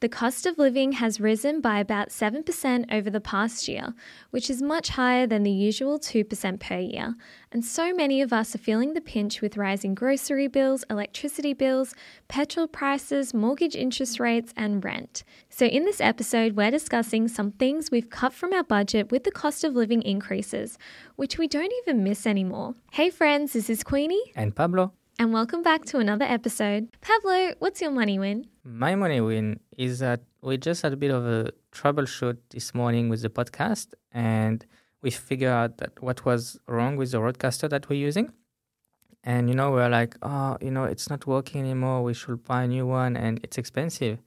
The cost of living has risen by about 7% over the past year, which is much higher than the usual 2% per year. And so many of us are feeling the pinch with rising grocery bills, electricity bills, petrol prices, mortgage interest rates, and rent. So, in this episode, we're discussing some things we've cut from our budget with the cost of living increases, which we don't even miss anymore. Hey, friends, this is Queenie, And Pablo, and welcome back to another episode. Pablo, what's your money win? my money win is that we just had a bit of a troubleshoot this morning with the podcast, and we figured out that what was wrong with the RODECaster that we're using. And you know, we're like, oh, you know, it's not working anymore. We should buy a new one, and it's expensive.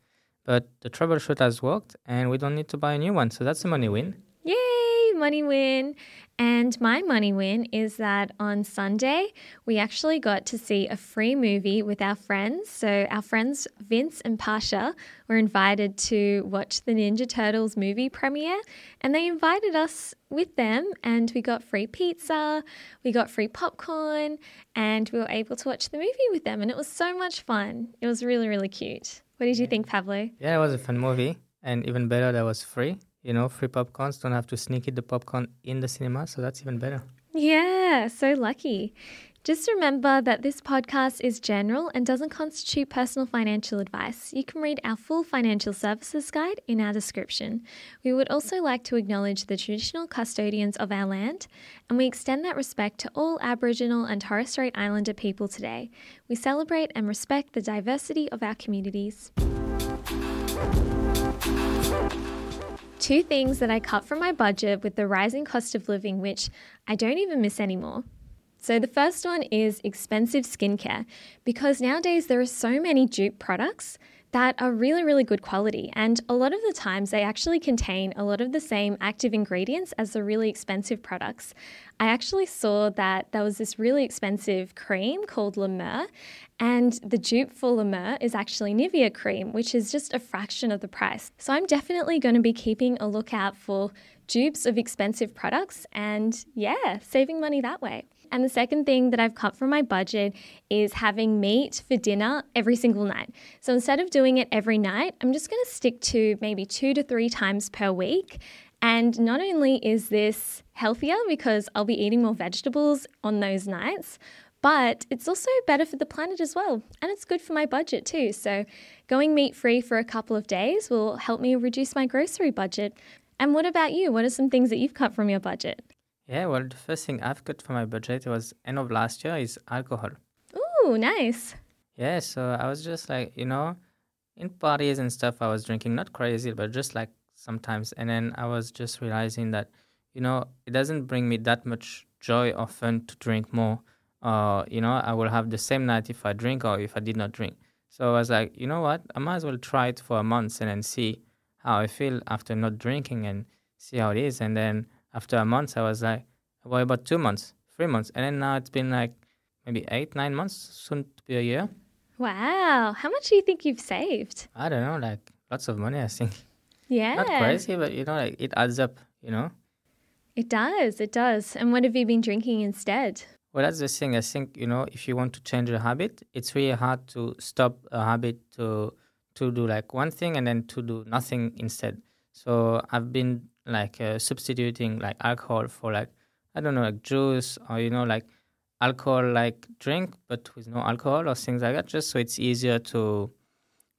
But the troubleshoot has worked, and we don't need to buy a new one. So that's a money win. Yay, money win. And my money win is that on Sunday, we actually got to see a free movie with our friends. So, our friends Vince and Pasha were invited to watch the Ninja Turtles movie premiere, and they invited us with them, and we got free pizza, we got free popcorn, and we were able to watch the movie with them. And it was so much fun. It was really, really cute. What did you think, Pablo? Yeah, it was a fun movie, and even better, that was free. You know, free popcorns. Don't have to sneak eat the popcorn in the cinema, so that's even better. Yeah, so lucky. Just remember that this podcast is general and doesn't constitute personal financial advice. You can read our full financial services guide in our description. We would also like to acknowledge the traditional custodians of our land, and we extend that respect to all Aboriginal and Torres Strait Islander people today. We celebrate and respect the diversity of our communities. Two things that I cut from my budget with the rising cost of living, which I don't even miss anymore. So, the first one is expensive skincare because nowadays there are so many dupe products that are really, really good quality. And a lot of the times they actually contain a lot of the same active ingredients as the really expensive products. I actually saw that there was this really expensive cream called La Mer, and the dupe for La Mer is actually Nivea cream, which is just a fraction of the price. So I'm definitely going to be keeping a lookout for dupes of expensive products and, yeah, saving money that way. And the second thing that I've cut from my budget is having meat for dinner every single night. So instead of doing it every night, I'm just going to stick to maybe two to three times per week. And not only is this healthier because I'll be eating more vegetables on those nights, but it's also better for the planet as well. And it's good for my budget too. So going meat free for a couple of days will help me reduce my grocery budget. And what about you? What are some things that you've cut from your budget? Yeah, well, the first thing I've cut for my budget was end of last year is alcohol. Ooh, nice. Yeah, so I was just like, you know, in parties and stuff, I was drinking not crazy, but just like sometimes. And then I was just realizing that, you know, it doesn't bring me that much joy or fun to drink more. Or, you know, I will have the same night if I drink or if I did not drink. So I was like, you know what? I might as well try it for a month and then see how I feel after not drinking and see how it is. And then after a month, I was like, what about two months, three months? And then now it's been like maybe eight, nine months, soon to be a year. Wow. How much do you think you've saved? I don't know, like lots of money, I think. Yeah. Not crazy, but you know, like it adds up, you know? It does. It does. And what have you been drinking instead? Well, that's the thing. I think, you know, if you want to change a habit, it's really hard to stop a habit to to do like one thing and then to do nothing instead. So I've been like uh, substituting like alcohol for like I don't know like juice or you know like alcohol like drink but with no alcohol or things like that just so it's easier to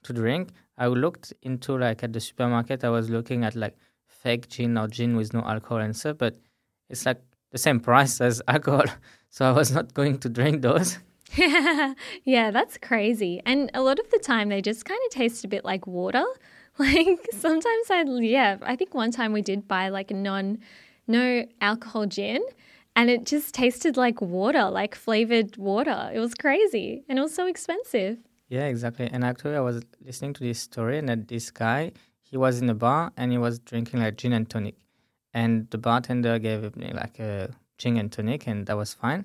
to drink. I looked into like at the supermarket. I was looking at like fake gin or gin with no alcohol and stuff, but it's like the same price as alcohol. So I was not going to drink those. yeah, that's crazy. And a lot of the time, they just kind of taste a bit like water. Like sometimes I, yeah, I think one time we did buy like a non, no alcohol gin and it just tasted like water, like flavored water. It was crazy and it was so expensive. Yeah, exactly. And actually, I was listening to this story, and that this guy, he was in a bar and he was drinking like gin and tonic, and the bartender gave him like a gin and tonic, and that was fine.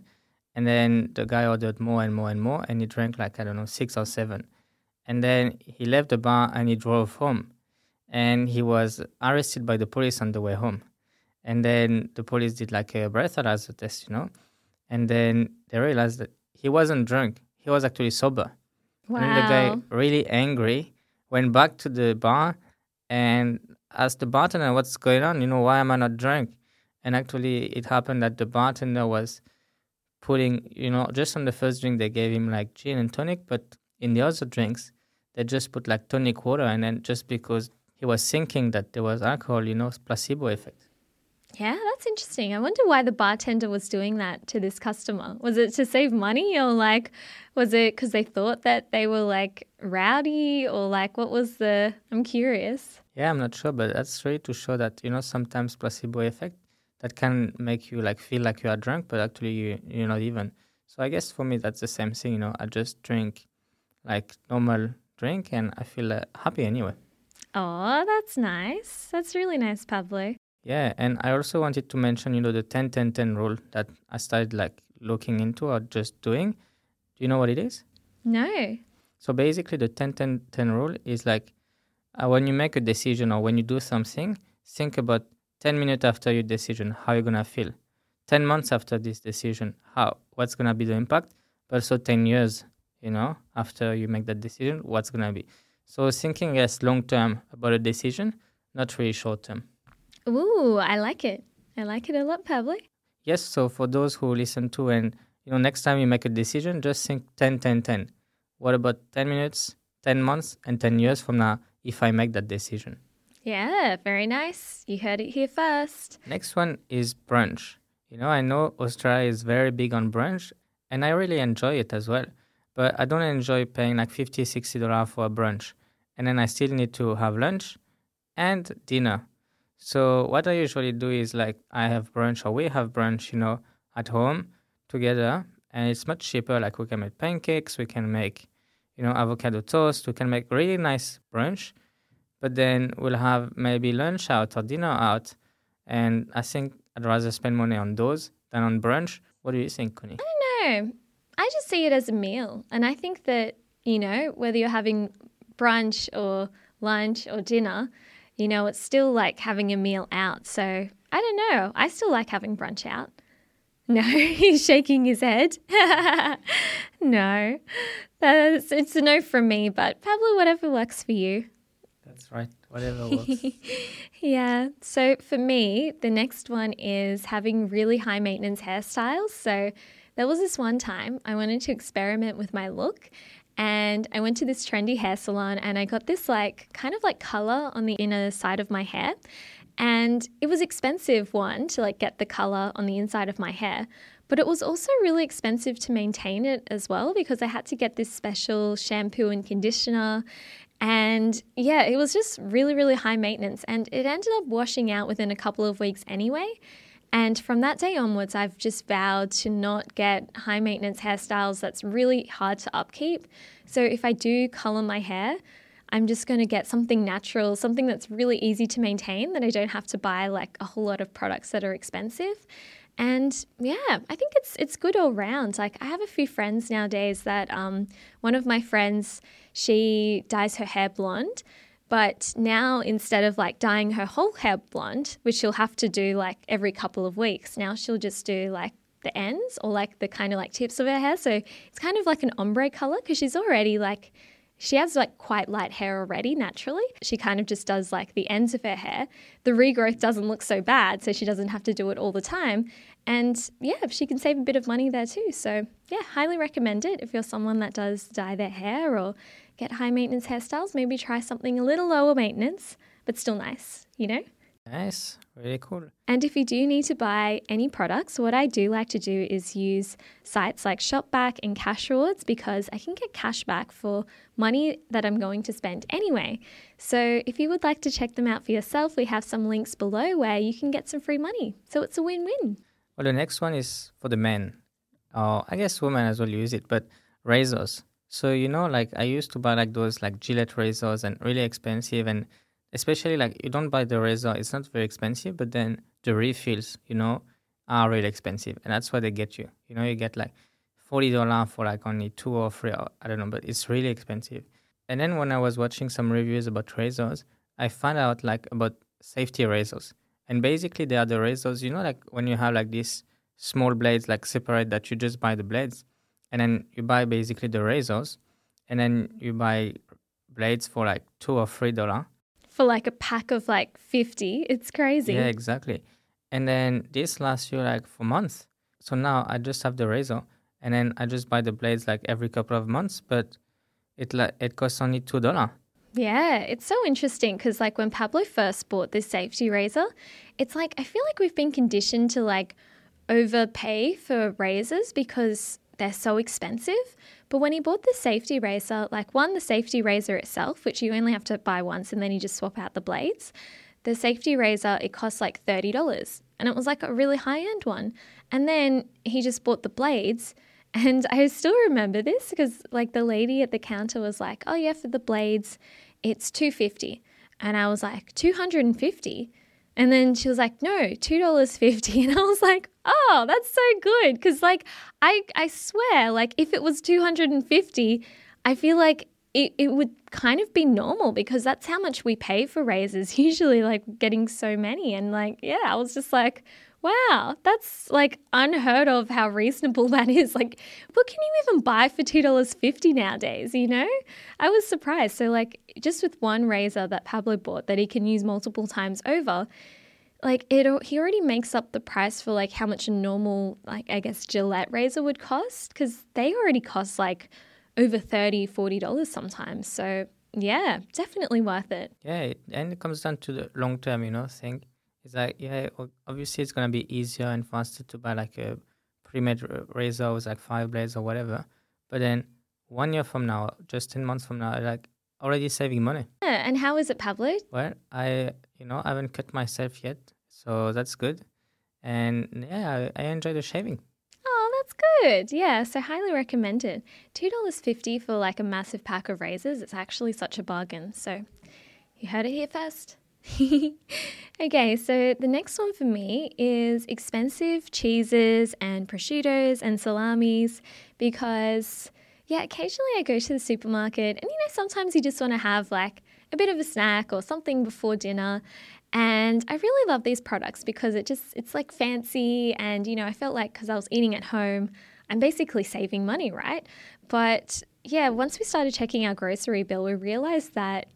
And then the guy ordered more and more and more, and he drank like I don't know six or seven, and then he left the bar and he drove home, and he was arrested by the police on the way home, and then the police did like a breathalyzer test, you know, and then they realized that he wasn't drunk, he was actually sober. Wow. And the guy, really angry, went back to the bar and asked the bartender, What's going on? You know, why am I not drunk? And actually, it happened that the bartender was putting, you know, just on the first drink, they gave him like gin and tonic, but in the other drinks, they just put like tonic water. And then just because he was thinking that there was alcohol, you know, placebo effect. Yeah, that's interesting. I wonder why the bartender was doing that to this customer. Was it to save money or like was it because they thought that they were like rowdy or like what was the I'm curious. Yeah, I'm not sure, but that's really to show that, you know, sometimes placebo effect that can make you like feel like you are drunk, but actually you, you're not even. So I guess for me that's the same thing, you know, I just drink like normal drink and I feel uh, happy anyway. Oh, that's nice. That's really nice, Pablo. Yeah, and I also wanted to mention, you know, the 10 10 10 rule that I started like looking into or just doing. Do you know what it is? No. So basically, the 10 10 10 rule is like uh, when you make a decision or when you do something, think about 10 minutes after your decision, how you're going to feel. 10 months after this decision, how, what's going to be the impact? But also 10 years, you know, after you make that decision, what's going to be. So thinking as long term about a decision, not really short term. Ooh, I like it. I like it a lot, Pablo. Yes, so for those who listen to and you know next time you make a decision, just think 10 10 10. What about 10 minutes, 10 months and 10 years from now if I make that decision? Yeah, very nice. You heard it here first. Next one is brunch. You know, I know Australia is very big on brunch and I really enjoy it as well. But I don't enjoy paying like 50 60 dollars for a brunch. And then I still need to have lunch and dinner. So what I usually do is like I have brunch or we have brunch, you know, at home together, and it's much cheaper. Like we can make pancakes, we can make, you know, avocado toast, we can make really nice brunch, but then we'll have maybe lunch out or dinner out, and I think I'd rather spend money on those than on brunch. What do you think, Queenie? I don't know. I just see it as a meal, and I think that you know whether you're having brunch or lunch or dinner you know, it's still like having a meal out. So I don't know. I still like having brunch out. No, he's shaking his head. no, that's it's a no from me. But Pablo, whatever works for you. That's right. Whatever works. yeah. So for me, the next one is having really high maintenance hairstyles. So there was this one time I wanted to experiment with my look and I went to this trendy hair salon and I got this like kind of like color on the inner side of my hair. And it was expensive one to like get the color on the inside of my hair, but it was also really expensive to maintain it as well because I had to get this special shampoo and conditioner. And yeah, it was just really, really high maintenance. And it ended up washing out within a couple of weeks anyway. And from that day onwards, I've just vowed to not get high maintenance hairstyles that's really hard to upkeep. So if I do color my hair, I'm just going to get something natural, something that's really easy to maintain that I don't have to buy like a whole lot of products that are expensive. And yeah, I think it's it's good all round. Like I have a few friends nowadays that um, one of my friends she dyes her hair blonde, but now instead of like dyeing her whole hair blonde, which she'll have to do like every couple of weeks, now she'll just do like the ends or like the kind of like tips of her hair. So it's kind of like an ombre color because she's already like she has like quite light hair already naturally. She kind of just does like the ends of her hair. The regrowth doesn't look so bad, so she doesn't have to do it all the time. And yeah, she can save a bit of money there too. So yeah, highly recommend it if you're someone that does dye their hair or get high maintenance hairstyles. Maybe try something a little lower maintenance, but still nice, you know? Nice, really cool. And if you do need to buy any products, what I do like to do is use sites like Shopback and CashRewards because I can get cash back for money that I'm going to spend anyway. So if you would like to check them out for yourself, we have some links below where you can get some free money. So it's a win win. Well, the next one is for the men. Oh, I guess women as well use it, but razors. So you know, like I used to buy like those like Gillette razors and really expensive, and especially like you don't buy the razor, it's not very expensive, but then the refills, you know, are really expensive, and that's why they get you. You know, you get like forty dollar for like only two or three, or, I don't know, but it's really expensive. And then when I was watching some reviews about razors, I found out like about safety razors, and basically they are the razors, you know, like when you have like these small blades like separate that you just buy the blades, and then you buy basically the razors, and then you buy blades for like two or three dollar For like a pack of like 50. It's crazy. Yeah, exactly. And then this lasts you like for months. So now I just have the razor, and then I just buy the blades like every couple of months, but it like it costs only two dollar. Yeah, it's so interesting because, like, when Pablo first bought this safety razor, it's like I feel like we've been conditioned to like overpay for razors because they're so expensive. But when he bought the safety razor, like, one, the safety razor itself, which you only have to buy once and then you just swap out the blades, the safety razor, it costs like $30 and it was like a really high end one. And then he just bought the blades. And I still remember this because like the lady at the counter was like, "Oh yeah, for the blades, it's 250." And I was like, "250?" And then she was like, "No, $2.50." And I was like, "Oh, that's so good cuz like I I swear like if it was 250, I feel like it, it would kind of be normal because that's how much we pay for razors usually like getting so many and like yeah i was just like wow that's like unheard of how reasonable that is. Like what can you even buy for $2.50 nowadays you know? I was surprised. So like just with one razor that pablo bought that he can use multiple times over like it he already makes up the price for like how much a normal like i guess gillette razor would cost because they already cost like over $30, 40 dollars sometimes. So yeah definitely worth it. Yeah, and it comes down to the long term, you know, thing. It's like, yeah, obviously it's gonna be easier and faster to buy like a pre-made razor with like five blades or whatever. But then one year from now, just ten months from now, like already saving money. yeah, and how is it pablo Well, I, you know, I haven't cut myself yet, so that's good. And yeah, I, I enjoy the shaving. oh that's good yeah so highly recommended $2.50 for like a massive pack of razors it's actually such a bargain so you heard it here first okay, so the next one for me is expensive cheeses and prosciuttos and salamis because, yeah, occasionally I go to the supermarket and, you know, sometimes you just want to have like a bit of a snack or something before dinner. And I really love these products because it just, it's like fancy. And, you know, I felt like because I was eating at home, I'm basically saving money, right? But yeah, once we started checking our grocery bill, we realized that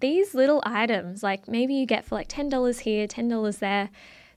these little items, like maybe you get for like $10 here, $10 there,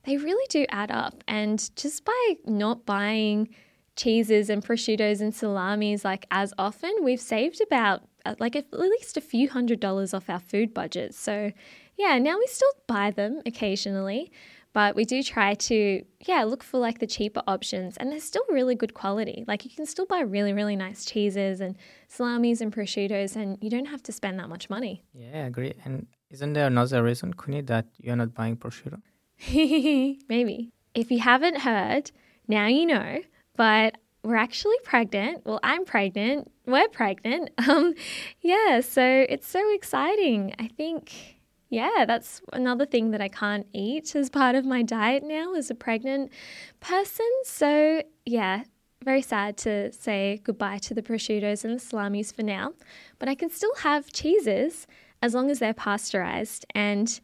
they really do add up. And just by not buying cheeses and prosciuttos and salamis like as often, we've saved about uh, like at least a few hundred dollars off our food budget. So, yeah, now we still buy them occasionally, but we do try to, yeah, look for like the cheaper options and they're still really good quality. Like you can still buy really, really nice cheeses and salamis and prosciuttos and you don't have to spend that much money. Yeah, I agree. And isn't there another reason, Queenie, that you're not buying prosciutto? Maybe. If you haven't heard, now you know, but we're actually pregnant. Well, I'm pregnant. We're pregnant. Um yeah, so it's so exciting. I think yeah, that's another thing that I can't eat as part of my diet now as a pregnant person. So, yeah, very sad to say goodbye to the prosciuttos and the salamis for now, but I can still have cheeses as long as they're pasteurized. And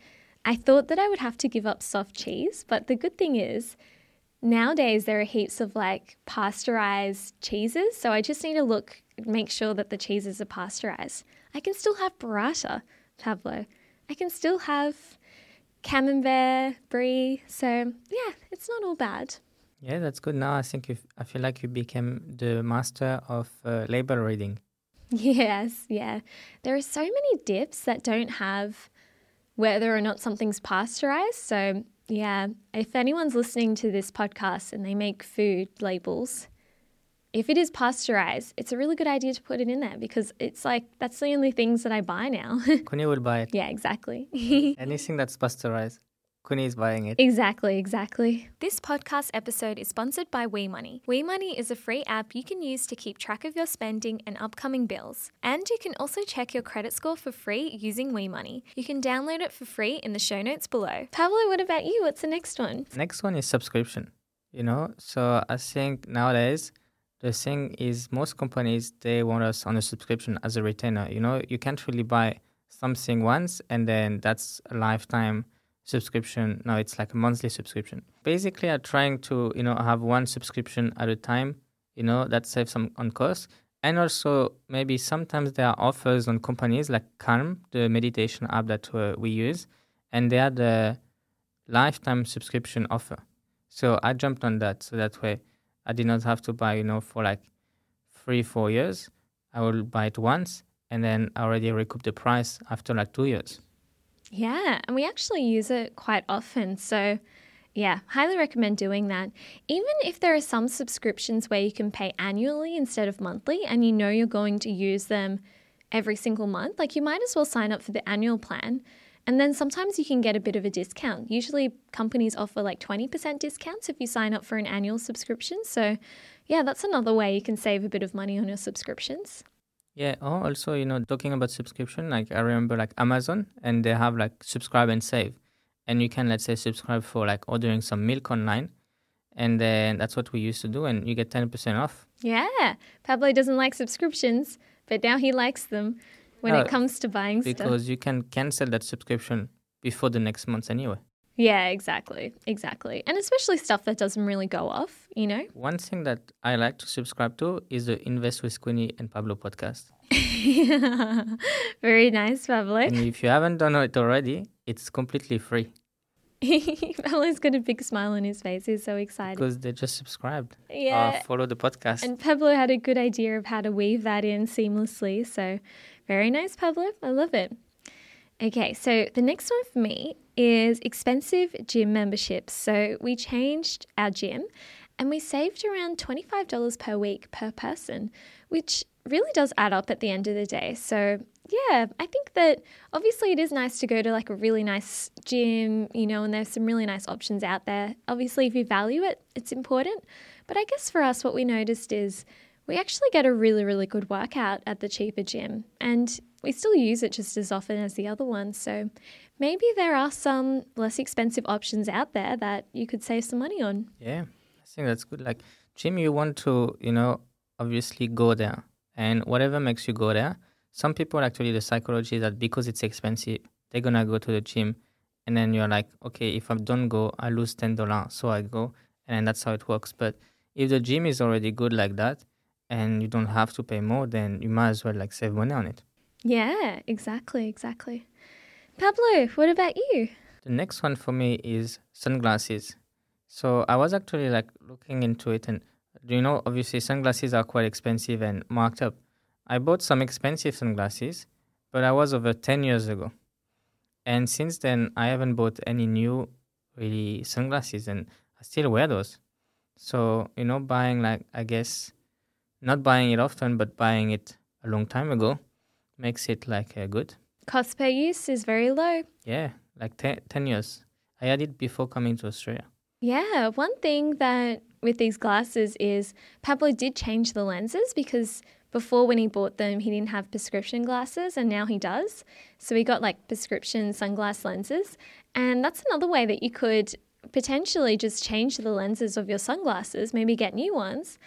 I thought that I would have to give up soft cheese, but the good thing is nowadays there are heaps of like pasteurized cheeses. So I just need to look, make sure that the cheeses are pasteurized. I can still have burrata, Pablo. I can still have camembert, brie. So yeah, it's not all bad. Yeah, that's good. Now I think you I feel like you became the master of uh, label reading. Yes, yeah. There are so many dips that don't have whether or not something's pasteurized. So, yeah, if anyone's listening to this podcast and they make food labels, if it is pasteurized, it's a really good idea to put it in there because it's like that's the only things that I buy now. Queenie will buy it. yeah, exactly. Anything that's pasteurized. Queenie is buying it. Exactly, exactly. This podcast episode is sponsored by WeMoney. WeMoney is a free app you can use to keep track of your spending and upcoming bills. And you can also check your credit score for free using WeMoney. You can download it for free in the show notes below. Pablo, what about you? What's the next one? Next one is subscription. You know, so I think nowadays the thing is most companies they want us on a subscription as a retainer. You know, you can't really buy something once and then that's a lifetime subscription. No, it's like a monthly subscription. Basically, I'm trying to you know have one subscription at a time. You know that saves some on cost, and also maybe sometimes there are offers on companies like Calm, the meditation app that uh, we use, and they had a lifetime subscription offer. So I jumped on that, so that way I did not have to buy you know for like three four years. I will buy it once, and then already recoup the price after like two years. Yeah, and we actually use it quite often. So, yeah, highly recommend doing that. Even if there are some subscriptions where you can pay annually instead of monthly and you know you're going to use them every single month, like you might as well sign up for the annual plan. And then sometimes you can get a bit of a discount. Usually, companies offer like 20% discounts if you sign up for an annual subscription. So, yeah, that's another way you can save a bit of money on your subscriptions. Yeah. Oh, also, you know, talking about subscription, like I remember like Amazon and they have like subscribe and save. And you can, let's say, subscribe for like ordering some milk online. And then that's what we used to do. And you get 10% off. Yeah. Pablo doesn't like subscriptions, but now he likes them when No, it uh, comes to buying stuff. Because you can cancel that subscription before the next month anyway. Yeah, exactly. Exactly. And especially stuff that doesn't really go off, you know? One thing that I like to subscribe to is the Invest with Queenie and Pablo podcast. Very nice, Pablo. And if you haven't done it already, it's completely free Pablo's got a big smile on his face. He's so excited. because they just subscribed. Yeah. Or follow the podcast. And Pablo had a good idea of how to weave that in seamlessly. So, very nice, Pablo. I love it. Okay, so the next one for me is expensive gym memberships. So, we changed our gym and we saved around $25 per week per person, which really does add up at the end of the day. So, yeah, I think that obviously it is nice to go to like a really nice gym, you know, and there's some really nice options out there. Obviously, if you value it, it's important. But I guess for us, what we noticed is we actually get a really, really good workout at the cheaper gym, and we still use it just as often as the other one. So maybe there are some less expensive options out there that you could save some money on. Yeah, I think that's good. Like, gym, you want to, you know, obviously go there, and whatever makes you go there. Some people actually, the psychology is that because it's expensive, they're gonna go to the gym, and then you're like, okay, if I don't go, I lose ten dollars, so I go, and that's how it works. But if the gym is already good like that, and you don't have to pay more, then you might as well like save money on it. Yeah, exactly, exactly. Pablo, what about you? The next one for me is sunglasses. So I was actually like looking into it, and you know, obviously sunglasses are quite expensive and marked up. I bought some expensive sunglasses, but I was over ten years ago, and since then I haven't bought any new really sunglasses, and I still wear those. So you know, buying like I guess not buying it often, but buying it a long time ago makes it like uh, good. Cost per use is very low. Yeah, like te- 10 years. I had it before coming to Australia. Yeah, one thing that with these glasses is Pablo did change the lenses because before when he bought them, he didn't have prescription glasses and now he does. So he got like prescription sunglass lenses. And that's another way that you could potentially just change the lenses of your sunglasses, maybe get new ones,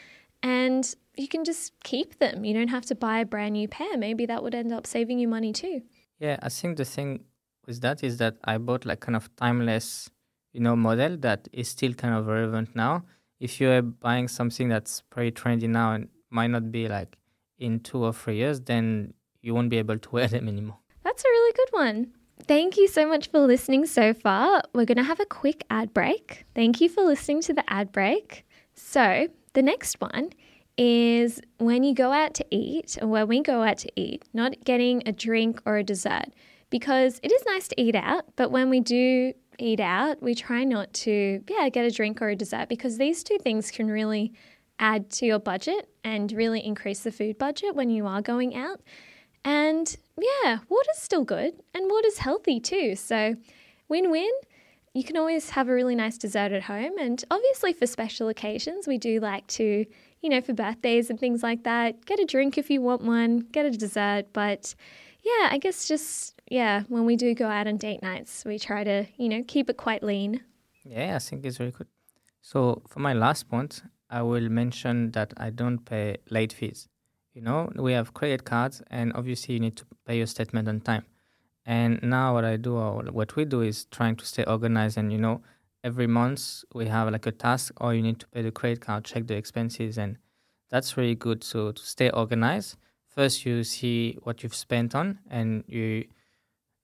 and you can just keep them. You don't have to buy a brand new pair. Maybe that would end up saving you money too. Yeah, I think the thing with that is that I bought like kind of timeless, you know, model that is still kind of relevant now. If you're buying something that's pretty trendy now and might not be like in two or three years, then you won't be able to wear them anymore. That's a really good one. Thank you so much for listening so far. We're going to have a quick ad break. Thank you for listening to the ad break. So, the next one is when you go out to eat, or when we go out to eat, not getting a drink or a dessert. Because it is nice to eat out, but when we do eat out, we try not to, yeah, get a drink or a dessert because these two things can really add to your budget and really increase the food budget when you are going out. And yeah, water's still good and water's healthy too. So win win. You can always have a really nice dessert at home. And obviously, for special occasions, we do like to, you know, for birthdays and things like that, get a drink if you want one, get a dessert. But yeah, I guess just, yeah, when we do go out on date nights, we try to, you know, keep it quite lean. Yeah, I think it's very good. So for my last point, I will mention that I don't pay late fees. You know, we have credit cards, and obviously you need to pay your statement on time. And now what I do or what we do is trying to stay organized and you know every month we have like a task or you need to pay the credit card, check the expenses and that's really good. So to stay organized, first you see what you've spent on and you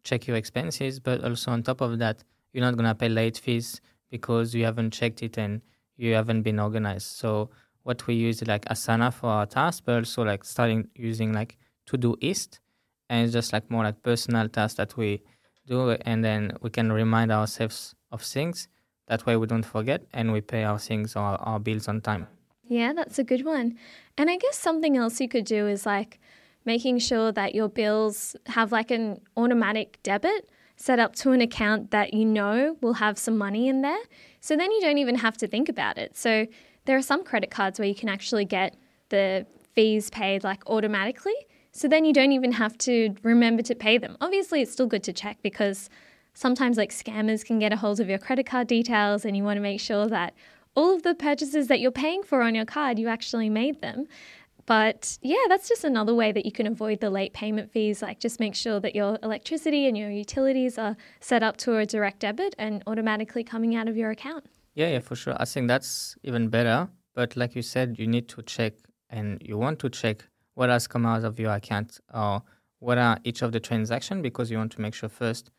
check your expenses, but also on top of that, you're not gonna pay late fees because you haven't checked it and you haven't been organized. So what we use like Asana for our tasks, but also like starting using like Todoist and it's just like more like personal tasks that we do and then we can remind ourselves of things. That way we don't forget and we pay our things or our bills on time. Yeah that's a good one. And i guess something else you could do is like making sure that your bills have like an automatic debit set up to an account that you know will have some money in there. So then you don't even have to think about it. So there are some credit cards where you can actually get the fees paid like automatically so then you don't even have to remember to pay them. Obviously, it's still good to check because sometimes like scammers can get a hold of your credit card details and you want to make sure that all of the purchases that you're paying for on your card, you actually made them. But yeah, that's just another way that you can avoid the late payment fees. Like, just make sure that your electricity and your utilities are set up to a direct debit and automatically coming out of your account. Yeah, yeah, for sure. I think that's even better. But like you said, you need to check and you want to check what has come out of your account or what are each of the transaction because you want to make sure first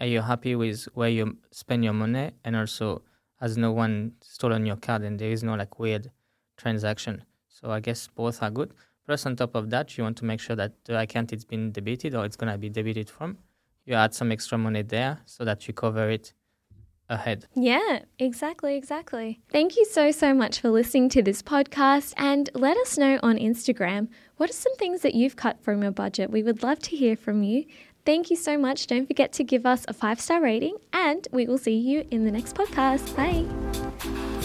uh, are you happy with where you spend your money and also has no one stolen your card and there is no like weird transaction so i guess both are good plus on top of that you want to make sure that the account is being debited or it's going to be debited from you add some extra money there so that you cover it ahead. Yeah, exactly, exactly. Thank you so, so much for listening to this podcast and let us know on Instagram what are some things that you've cut from your budget. We would love to hear from you. Thank you so much. Don't forget to give us a five star rating and we will see you in the next podcast. Bye.